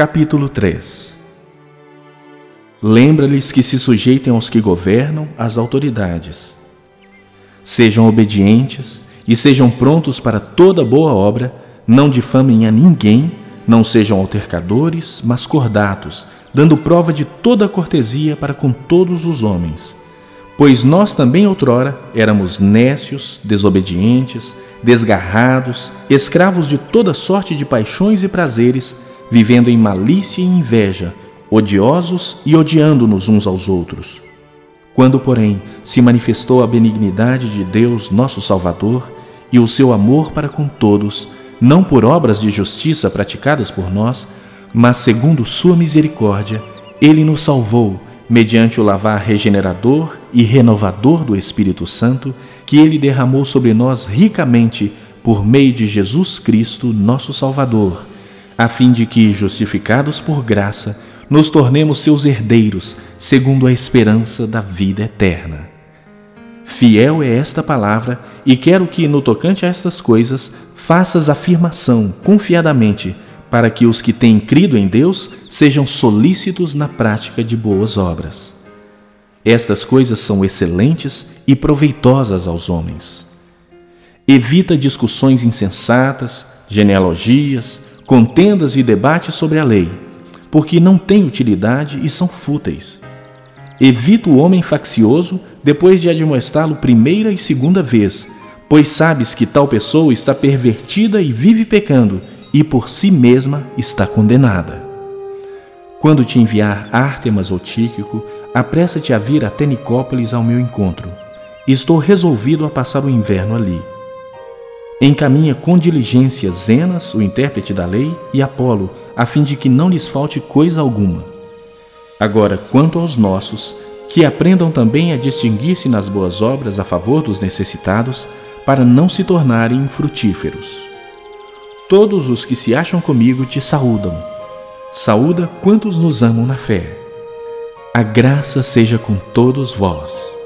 Capítulo 3 Lembra-lhes que se sujeitem aos que governam, às autoridades. Sejam obedientes e sejam prontos para toda boa obra, não difamem a ninguém, não sejam altercadores, mas cordatos, dando prova de toda cortesia para com todos os homens. Pois nós também outrora éramos nécios, desobedientes, desgarrados, escravos de toda sorte de paixões e prazeres, vivendo em malícia e inveja, odiosos e odiando-nos uns aos outros. Quando, porém, se manifestou a benignidade de Deus, nosso Salvador, e o seu amor para com todos, não por obras de justiça praticadas por nós, mas segundo sua misericórdia, ele nos salvou mediante o lavar regenerador e renovador do Espírito Santo que ele derramou sobre nós ricamente por meio de Jesus Cristo, nosso Salvador, a fim de que, justificados por graça, nos tornemos seus herdeiros, segundo a esperança da vida eterna. Fiel é esta palavra, e quero que, no tocante a estas coisas, faças afirmação confiadamente, para que os que têm crido em Deus sejam solícitos na prática de boas obras. Estas coisas são excelentes e proveitosas aos homens. Evita discussões insensatas, genealogias, contendas e debates sobre a lei, porque não têm utilidade e são fúteis. Evita o homem faccioso depois de admoestá-lo primeira e segunda vez, pois sabes que tal pessoa está pervertida e vive pecando, e por si mesma está condenada. Quando te enviar Ártemas ou Tíquico, apressa-te a vir até Nicópolis ao meu encontro. Estou resolvido a passar o inverno ali. Encaminha com diligência Zenas, o intérprete da lei, e Apolo, a fim de que não lhes falte coisa alguma. Agora, quanto aos nossos, que aprendam também a distinguir-se nas boas obras a favor dos necessitados, para não se tornarem infrutíferos. Todos os que se acham comigo te saúdam. Saúda quantos nos amam na fé. A graça seja com todos vós.